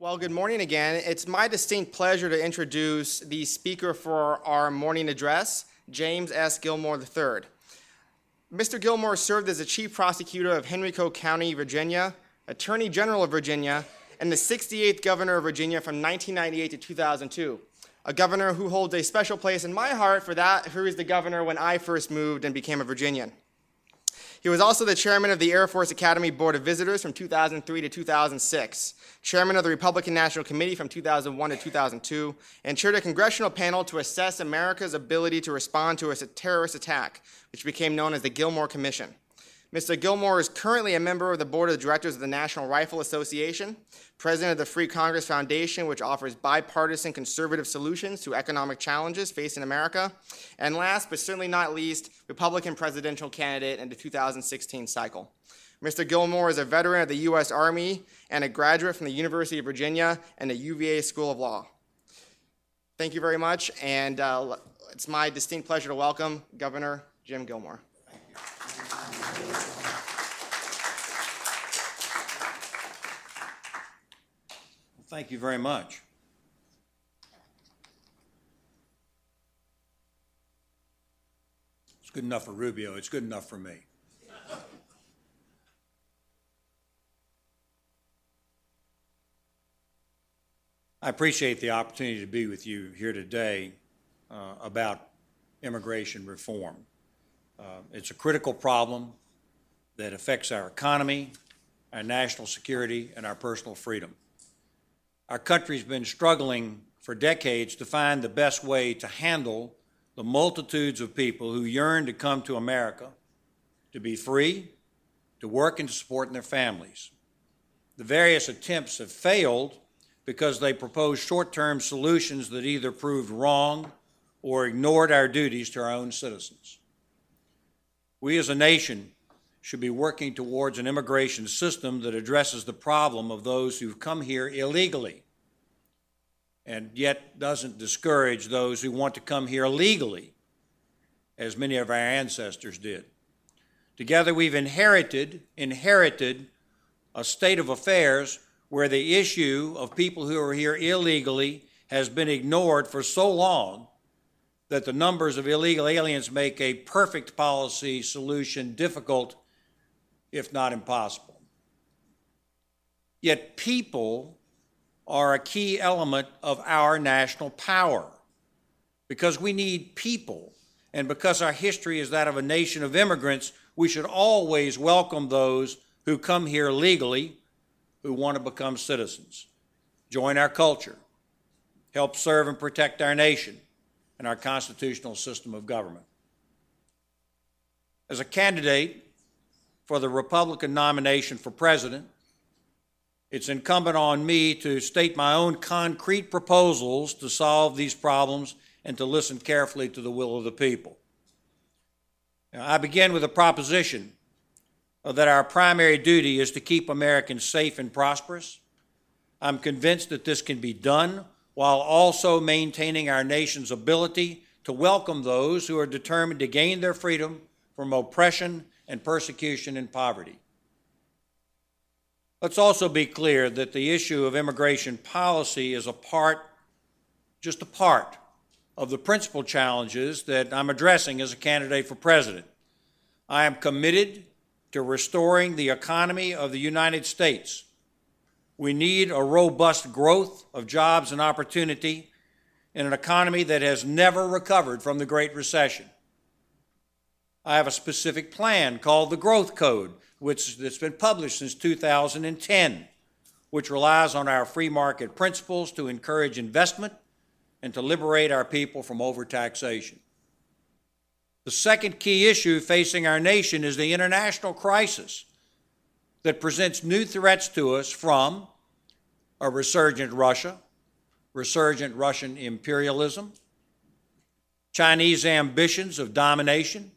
Well, good morning again. It's my distinct pleasure to introduce the speaker for our morning address, James S. Gilmore III. Mr. Gilmore served as the chief prosecutor of Henrico County, Virginia, attorney general of Virginia, and the 68th governor of Virginia from 1998 to 2002. A governor who holds a special place in my heart for that who was the governor when I first moved and became a Virginian. He was also the chairman of the Air Force Academy Board of Visitors from 2003 to 2006, chairman of the Republican National Committee from 2001 to 2002, and chaired a congressional panel to assess America's ability to respond to a terrorist attack, which became known as the Gilmore Commission. Mr. Gilmore is currently a member of the board of directors of the National Rifle Association, president of the Free Congress Foundation, which offers bipartisan conservative solutions to economic challenges facing America, and last but certainly not least, Republican presidential candidate in the 2016 cycle. Mr. Gilmore is a veteran of the U.S. Army and a graduate from the University of Virginia and the UVA School of Law. Thank you very much, and uh, it's my distinct pleasure to welcome Governor Jim Gilmore. Thank you very much. It's good enough for Rubio. It's good enough for me. I appreciate the opportunity to be with you here today uh, about immigration reform. Uh, it's a critical problem that affects our economy, our national security, and our personal freedom. Our country's been struggling for decades to find the best way to handle the multitudes of people who yearn to come to America to be free, to work, and to support their families. The various attempts have failed because they proposed short term solutions that either proved wrong or ignored our duties to our own citizens. We as a nation should be working towards an immigration system that addresses the problem of those who've come here illegally and yet doesn't discourage those who want to come here legally, as many of our ancestors did. Together, we've inherited, inherited a state of affairs where the issue of people who are here illegally has been ignored for so long that the numbers of illegal aliens make a perfect policy solution difficult if not impossible. Yet people are a key element of our national power because we need people. And because our history is that of a nation of immigrants, we should always welcome those who come here legally who want to become citizens, join our culture, help serve and protect our nation and our constitutional system of government. As a candidate for the Republican nomination for president, it's incumbent on me to state my own concrete proposals to solve these problems and to listen carefully to the will of the people. Now, I begin with a proposition that our primary duty is to keep Americans safe and prosperous. I'm convinced that this can be done while also maintaining our nation's ability to welcome those who are determined to gain their freedom from oppression and persecution and poverty. Let's also be clear that the issue of immigration policy is a part, just a part, of the principal challenges that I'm addressing as a candidate for president. I am committed to restoring the economy of the United States. We need a robust growth of jobs and opportunity in an economy that has never recovered from the Great Recession. I have a specific plan called the Growth Code, which has been published since 2010, which relies on our free market principles to encourage investment and to liberate our people from overtaxation. The second key issue facing our nation is the international crisis that presents new threats to us from a resurgent Russia, resurgent Russian imperialism, Chinese ambitions of domination,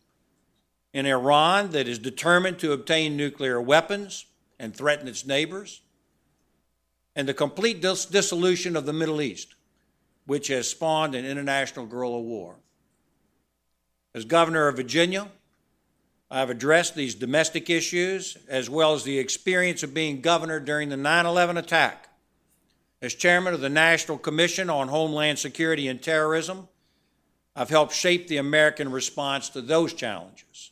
in Iran that is determined to obtain nuclear weapons and threaten its neighbors, and the complete dis- dissolution of the Middle East, which has spawned an international guerrilla war. As governor of Virginia, I have addressed these domestic issues as well as the experience of being governor during the 9 11 attack As chairman of the National Commission on Homeland Security and Terrorism, I've helped shape the American response to those challenges.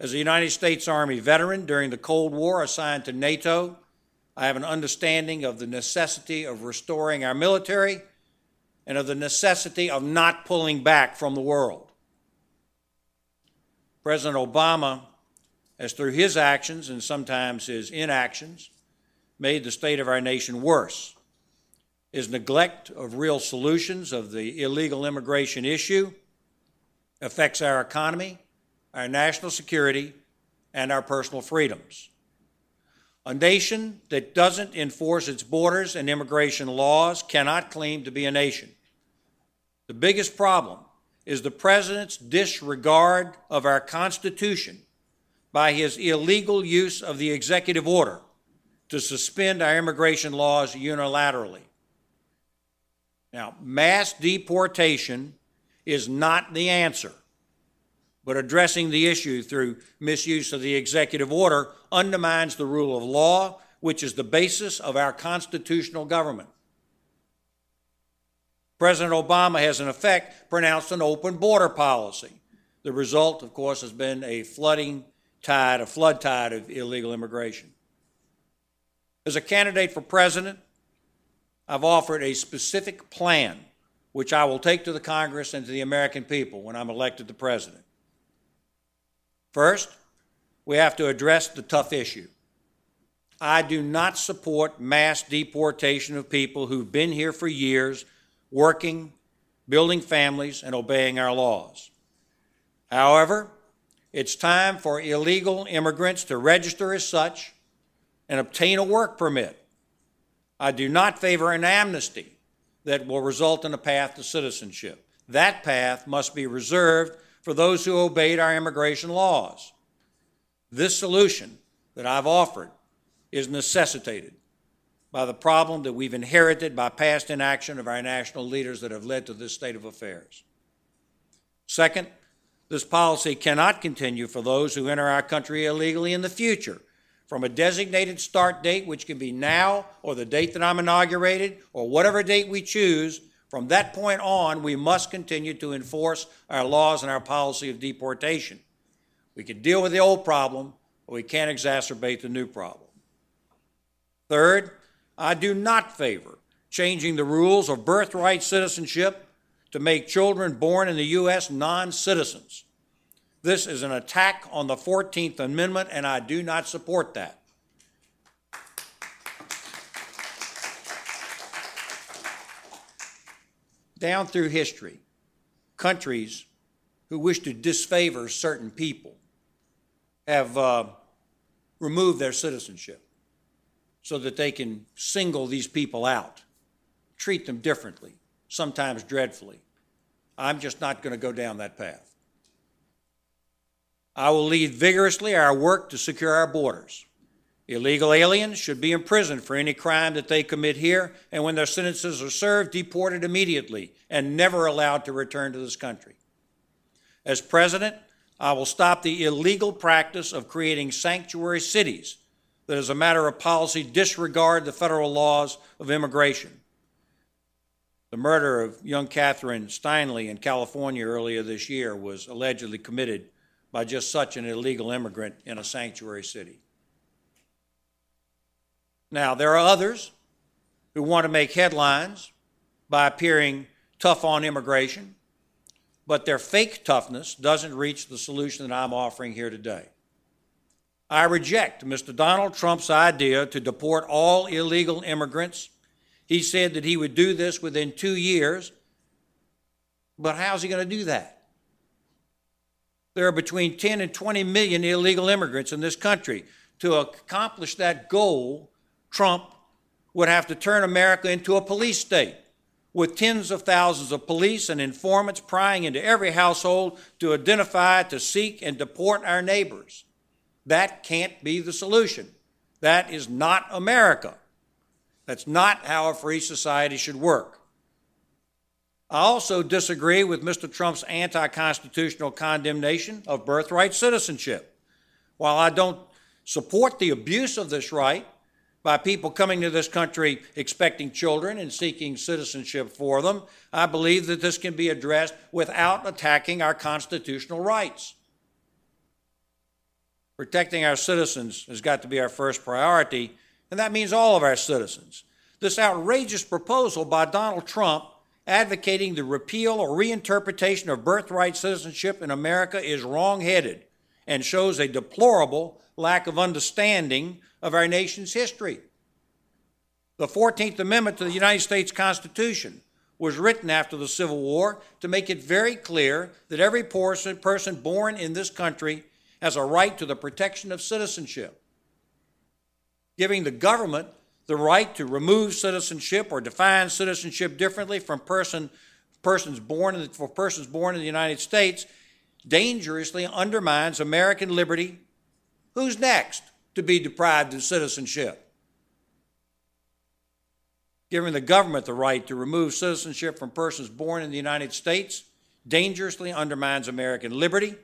As a United States Army veteran during the Cold War assigned to NATO, I have an understanding of the necessity of restoring our military and of the necessity of not pulling back from the world. President Obama has, through his actions and sometimes his inactions, made the state of our nation worse. His neglect of real solutions of the illegal immigration issue affects our economy, our national security, and our personal freedoms. A nation that doesn't enforce its borders and immigration laws cannot claim to be a nation. The biggest problem is the president's disregard of our Constitution by his illegal use of the executive order to suspend our immigration laws unilaterally. Now, mass deportation is not the answer, but addressing the issue through misuse of the executive order undermines the rule of law, which is the basis of our constitutional government. President Obama has, in effect, pronounced an open border policy. The result, of course, has been a flooding tide, a flood tide of illegal immigration. As a candidate for president, I've offered a specific plan which I will take to the Congress and to the American people when I'm elected the president. First, we have to address the tough issue. I do not support mass deportation of people who've been here for years working, building families, and obeying our laws. However, it's time for illegal immigrants to register as such and obtain a work permit. I do not favor an amnesty that will result in a path to citizenship. That path must be reserved for those who obeyed our immigration laws. This solution that I've offered is necessitated by the problem that we've inherited by past inaction of our national leaders that have led to this state of affairs. Second, this policy cannot continue for those who enter our country illegally in the future from a designated start date, which can be now or the date that I'm inaugurated or whatever date we choose. From that point on, we must continue to enforce our laws and our policy of deportation. We can deal with the old problem, but we can't exacerbate the new problem. Third, I do not favor changing the rules of birthright citizenship to make children born in the U.S. non citizens. This is an attack on the 14th Amendment, and I do not support that. Down through history, countries who wish to disfavor certain people have uh, removed their citizenship so that they can single these people out, treat them differently, sometimes dreadfully. I'm just not going to go down that path. I will lead vigorously our work to secure our borders. Illegal aliens should be imprisoned for any crime that they commit here, and when their sentences are served, deported immediately and never allowed to return to this country. As president, I will stop the illegal practice of creating sanctuary cities that, as a matter of policy, disregard the federal laws of immigration. The murder of young Kathryn Steinle in California earlier this year was allegedly committed by just such an illegal immigrant in a sanctuary city. Now, there are others who want to make headlines by appearing tough on immigration, but their fake toughness doesn't reach the solution that I'm offering here today. I reject Mr. Donald Trump's idea to deport all illegal immigrants. He said that he would do this within two years. But how's he going to do that? There are between 10 and 20 million illegal immigrants in this country. To accomplish that goal, Trump would have to turn America into a police state with tens of thousands of police and informants prying into every household to identify, to seek, and deport our neighbors. That can't be the solution. That is not America. That's not how a free society should work. I also disagree with Mr. Trump's anti constitutional condemnation of birthright citizenship. While I don't support the abuse of this right, by people coming to this country expecting children and seeking citizenship for them, I believe that this can be addressed without attacking our constitutional rights. Protecting our citizens has got to be our first priority, and that means all of our citizens. This outrageous proposal by Donald Trump advocating the repeal or reinterpretation of birthright citizenship in America is wrong-headed and shows a deplorable lack of understanding of our nation's history. The 14th Amendment to the United States Constitution was written after the Civil War to make it very clear that every person, born in this country has a right to the protection of citizenship, giving the government the right to remove citizenship or define citizenship differently from person, persons born in, for persons born in the United States dangerously undermines American liberty. Who's next to be deprived of citizenship? Giving the government the right to remove citizenship from persons born in the United States dangerously undermines American liberty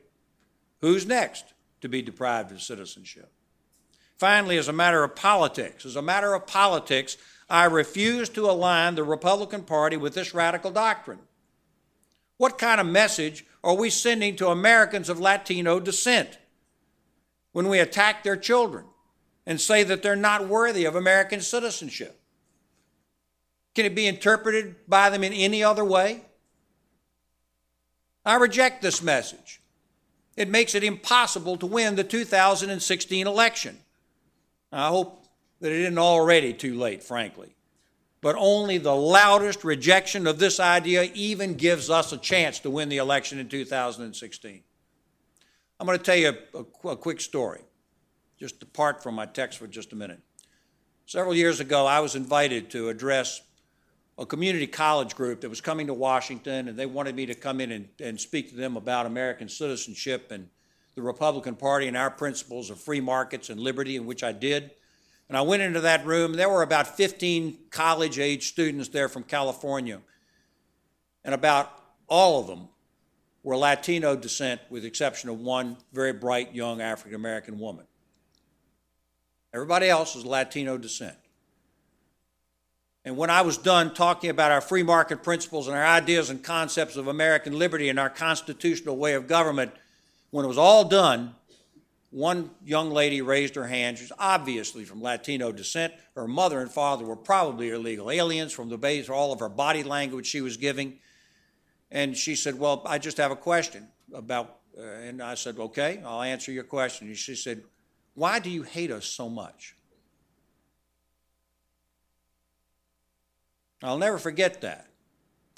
Who's next to be deprived of citizenship? Finally, as a matter of politics, as a matter of politics, I refuse to align the Republican Party with this radical doctrine. What kind of message are we sending to Americans of Latino descent when we attack their children and say that they're not worthy of American citizenship? Can it be interpreted by them in any other way? I reject this message it makes it impossible to win the 2016 election. I hope that it isn't already too late, frankly. But only the loudest rejection of this idea even gives us a chance to win the election in 2016. I'm going to tell you a, a, a quick story, just apart from my text for just a minute. Several years ago, I was invited to address a community college group that was coming to Washington, and they wanted me to come in and, and speak to them about American citizenship and the Republican Party and our principles of free markets and liberty, in which I did. And I went into that room. There were about 15 college age students there from California, and about all of them were Latino descent, with the exception of one very bright young African American woman. Everybody else was Latino descent. And when I was done talking about our free market principles and our ideas and concepts of American liberty and our constitutional way of government, when it was all done, one young lady raised her hand. She's obviously from Latino descent. Her mother and father were probably illegal aliens from the base, all of her body language she was giving. And she said, Well, I just have a question about, uh, and I said, Okay, I'll answer your question. And she said, Why do you hate us so much? I'll never forget that.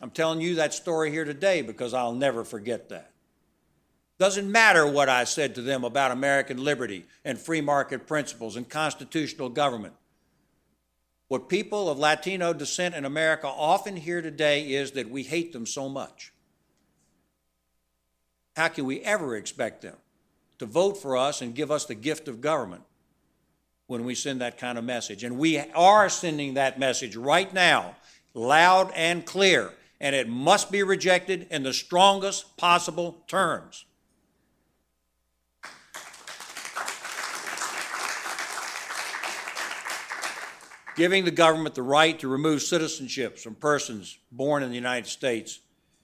I'm telling you that story here today because I'll never forget that. Doesn't matter what I said to them about American liberty and free market principles and constitutional government. What people of Latino descent in America often hear today is that we hate them so much. How can we ever expect them to vote for us and give us the gift of government when we send that kind of message? And we are sending that message right now loud and clear, and it must be rejected in the strongest possible terms. Giving the government the right to remove citizenships from persons born in the United States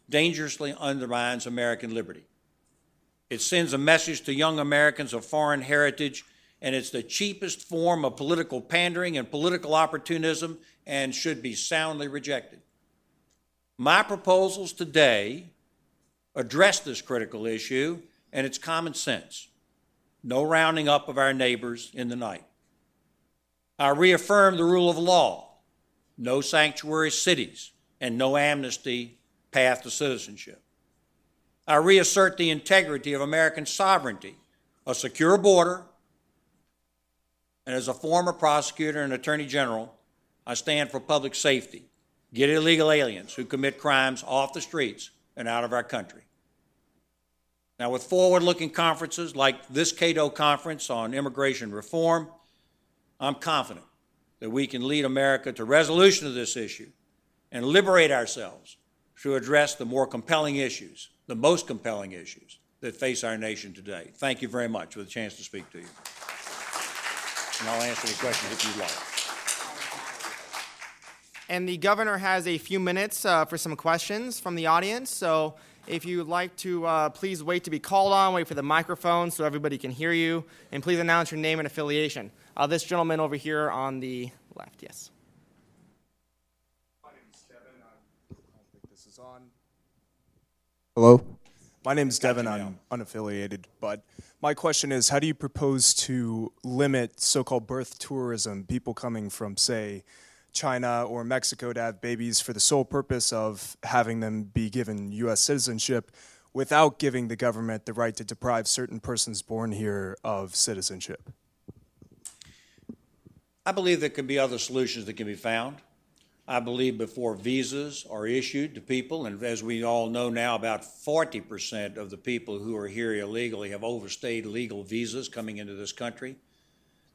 dangerously undermines American liberty. It sends a message to young Americans of foreign heritage and it's the cheapest form of political pandering and political opportunism and should be soundly rejected. My proposals today address this critical issue, and it's common sense. No rounding up of our neighbors in the night. I reaffirm the rule of law, no sanctuary cities, and no amnesty path to citizenship. I reassert the integrity of American sovereignty, a secure border, and as a former prosecutor and attorney general, I stand for public safety. Get illegal aliens who commit crimes off the streets and out of our country. Now, with forward looking conferences like this Cato conference on immigration reform, I'm confident that we can lead America to resolution of this issue and liberate ourselves to address the more compelling issues, the most compelling issues that face our nation today. Thank you very much for the chance to speak to you and I'll answer any questions if you'd like. And the governor has a few minutes uh, for some questions from the audience. So if you'd like to, uh, please wait to be called on, wait for the microphone so everybody can hear you, and please announce your name and affiliation. Uh, this gentleman over here on the left, yes. My name is Devin. I don't think this is on. Hello? My name is Devin. I'm unaffiliated, but my question is how do you propose to limit so called birth tourism, people coming from, say, China or Mexico to have babies for the sole purpose of having them be given U.S. citizenship without giving the government the right to deprive certain persons born here of citizenship? I believe there can be other solutions that can be found. I believe before visas are issued to people, and as we all know now, about 40% of the people who are here illegally have overstayed legal visas coming into this country,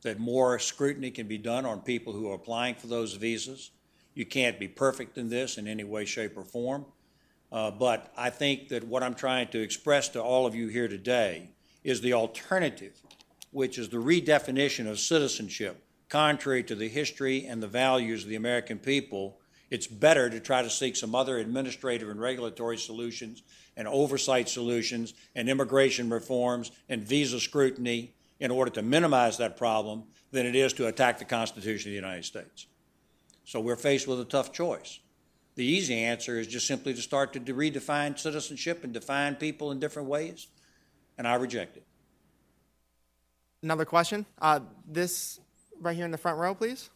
that more scrutiny can be done on people who are applying for those visas. You can't be perfect in this in any way, shape, or form. Uh, but I think that what I'm trying to express to all of you here today is the alternative, which is the redefinition of citizenship contrary to the history and the values of the American people, it's better to try to seek some other administrative and regulatory solutions and oversight solutions and immigration reforms and visa scrutiny in order to minimize that problem than it is to attack the Constitution of the United States. So we're faced with a tough choice. The easy answer is just simply to start to redefine citizenship and define people in different ways, and I reject it. Another question? Uh, this right here in the front row, please.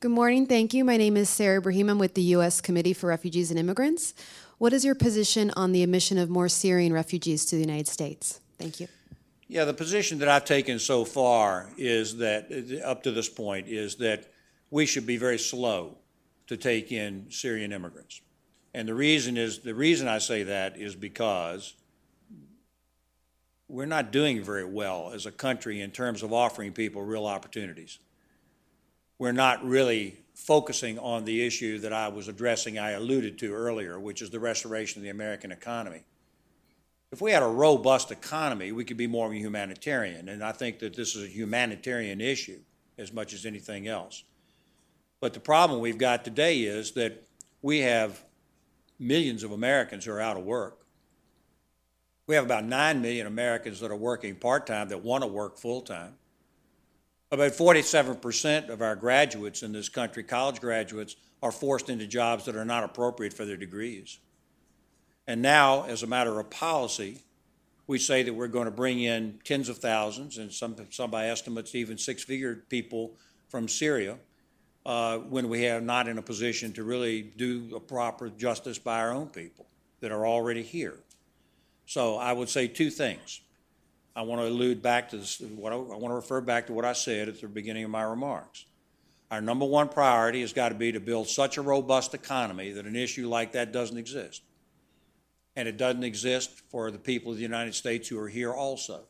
Good morning. Thank you. My name is Sarah Ibrahim. I'm with the U.S. Committee for Refugees and Immigrants. What is your position on the admission of more Syrian refugees to the United States? Thank you. Yeah, the position that I've taken so far is that, up to this point, is that we should be very slow to take in Syrian immigrants. And the reason is the reason I say that is because we're not doing very well as a country in terms of offering people real opportunities. We're not really focusing on the issue that I was addressing, I alluded to earlier, which is the restoration of the American economy. If we had a robust economy, we could be more humanitarian, and I think that this is a humanitarian issue as much as anything else. But the problem we've got today is that we have millions of Americans who are out of work. We have about 9 million Americans that are working part time that want to work full time. About 47% of our graduates in this country, college graduates, are forced into jobs that are not appropriate for their degrees. And now, as a matter of policy, we say that we're going to bring in tens of thousands, and some, some by estimates, even six figure people from Syria, uh, when we are not in a position to really do a proper justice by our own people that are already here. So I would say two things. I want to allude back to this, what I, I want to refer back to what I said at the beginning of my remarks. Our number one priority has got to be to build such a robust economy that an issue like that doesn't exist. And it doesn't exist for the people of the United States who are here also.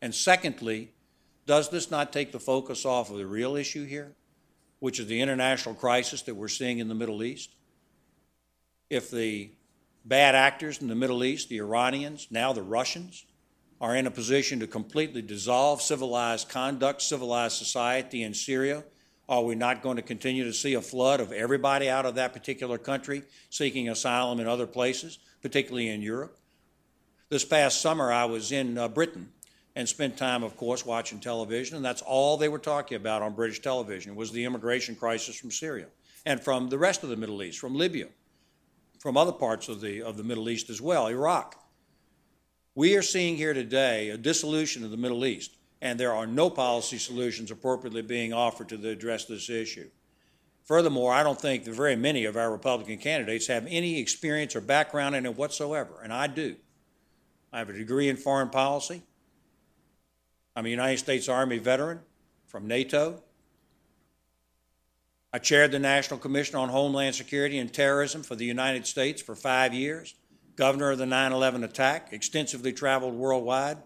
And secondly, does this not take the focus off of the real issue here, which is the international crisis that we're seeing in the Middle East? If the bad actors in the Middle East, the Iranians, now the Russians, are in a position to completely dissolve civilized conduct, civilized society in Syria? Are we not going to continue to see a flood of everybody out of that particular country seeking asylum in other places, particularly in Europe? This past summer, I was in uh, Britain and spent time, of course, watching television, and that's all they were talking about on British television was the immigration crisis from Syria and from the rest of the Middle East, from Libya from other parts of the, of the Middle East as well, Iraq. We are seeing here today a dissolution of the Middle East, and there are no policy solutions appropriately being offered to address this issue. Furthermore, I don't think that very many of our Republican candidates have any experience or background in it whatsoever, and I do. I have a degree in foreign policy. I'm a United States Army veteran from NATO. I chaired the National Commission on Homeland Security and Terrorism for the United States for five years, governor of the 9 11 attack, extensively traveled worldwide.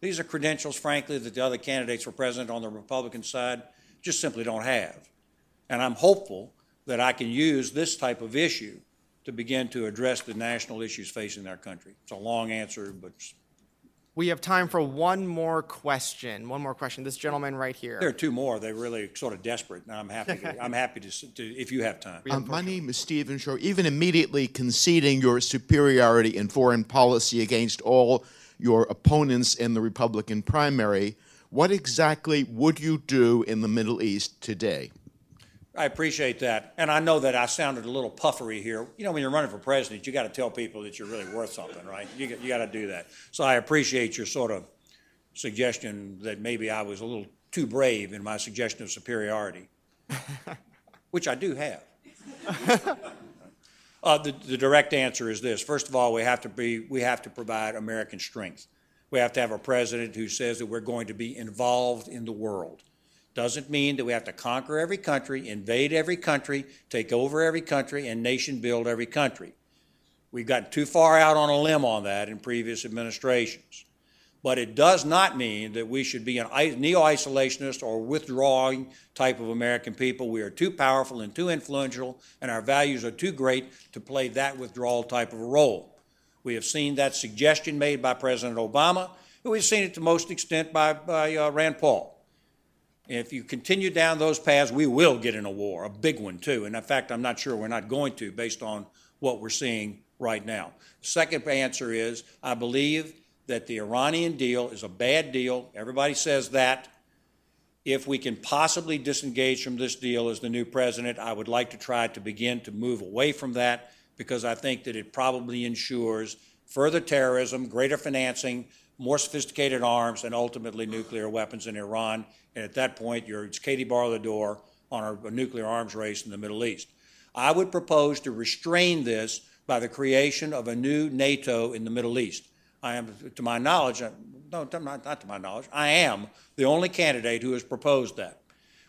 These are credentials, frankly, that the other candidates for president on the Republican side just simply don't have. And I'm hopeful that I can use this type of issue to begin to address the national issues facing our country. It's a long answer, but We have time for one more question. One more question. This gentleman right here. There are two more. They're really sort of desperate, and I'm happy. To, I'm happy to, to if you have time. Um, my name is Stephen Shore. Even immediately conceding your superiority in foreign policy against all your opponents in the Republican primary, what exactly would you do in the Middle East today? I appreciate that, and I know that I sounded a little puffery here. You know, when you're running for president, you got to tell people that you're really worth something, right? You got- you got to do that. So I appreciate your sort of suggestion that maybe I was a little too brave in my suggestion of superiority, which I do have. Uh, the, the direct answer is this. First of all, we have to be, we have to provide American strength. We have to have a president who says that we're going to be involved in the world. Doesn't mean that we have to conquer every country, invade every country, take over every country, and nation build every country. We've gotten too far out on a limb on that in previous administrations. But it does not mean that we should be an neo isolationist or withdrawing type of American people. We are too powerful and too influential, and our values are too great to play that withdrawal type of a role. We have seen that suggestion made by President Obama, and we've seen it to most extent by, by uh, Rand Paul. If you continue down those paths, we will get in a war, a big one too. And in fact, I'm not sure we're not going to based on what we're seeing right now. Second answer is I believe that the Iranian deal is a bad deal. Everybody says that. If we can possibly disengage from this deal as the new president, I would like to try to begin to move away from that because I think that it probably ensures further terrorism, greater financing, more sophisticated arms, and ultimately nuclear weapons in Iran. And at that point, you're, it's Katie bar the door on a, nuclear arms race in the Middle East. I would propose to restrain this by the creation of a new NATO in the Middle East. I am, to my knowledge, uh, no, my- not to my knowledge, I am the only candidate who has proposed that,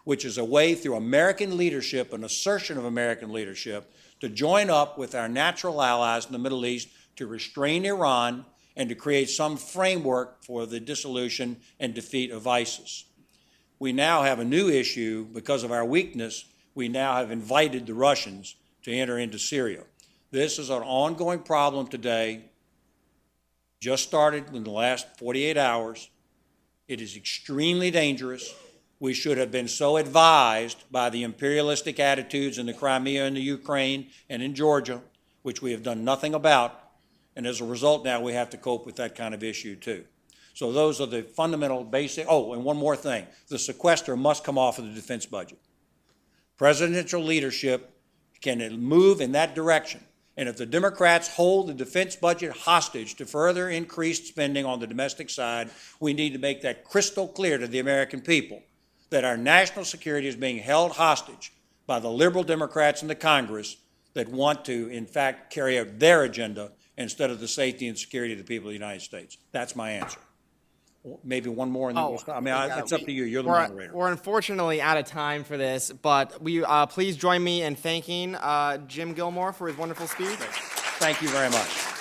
which is a way through American leadership, an assertion of American leadership, to join up with our natural allies in the Middle East to restrain Iran and to create some framework for the dissolution and defeat of ISIS. We now have a new issue because of our weakness. We now have invited the Russians to enter into Syria. This is an ongoing problem today just started in the last 48 hours. It is extremely dangerous. We should have been so advised by the imperialistic attitudes in the Crimea and the Ukraine and in Georgia, which we have done nothing about. And as a result, now we have to cope with that kind of issue too. So those are the fundamental basic. Oh, and one more thing the sequester must come off of the defense budget. Presidential leadership can move in that direction. And if the Democrats hold the defense budget hostage to further increased spending on the domestic side, we need to make that crystal clear to the American people that our national security is being held hostage by the liberal Democrats in the Congress that want to, in fact, carry out their agenda instead of the safety and security of the people of the United States. That's my answer. Maybe one more, and then we'll stop. I mean, yeah, it's up to you. You're the We're, moderator. we're unfortunately out of time for this, but we uh, please join me in thanking uh, Jim Gilmore for his wonderful speech. Thank you very much.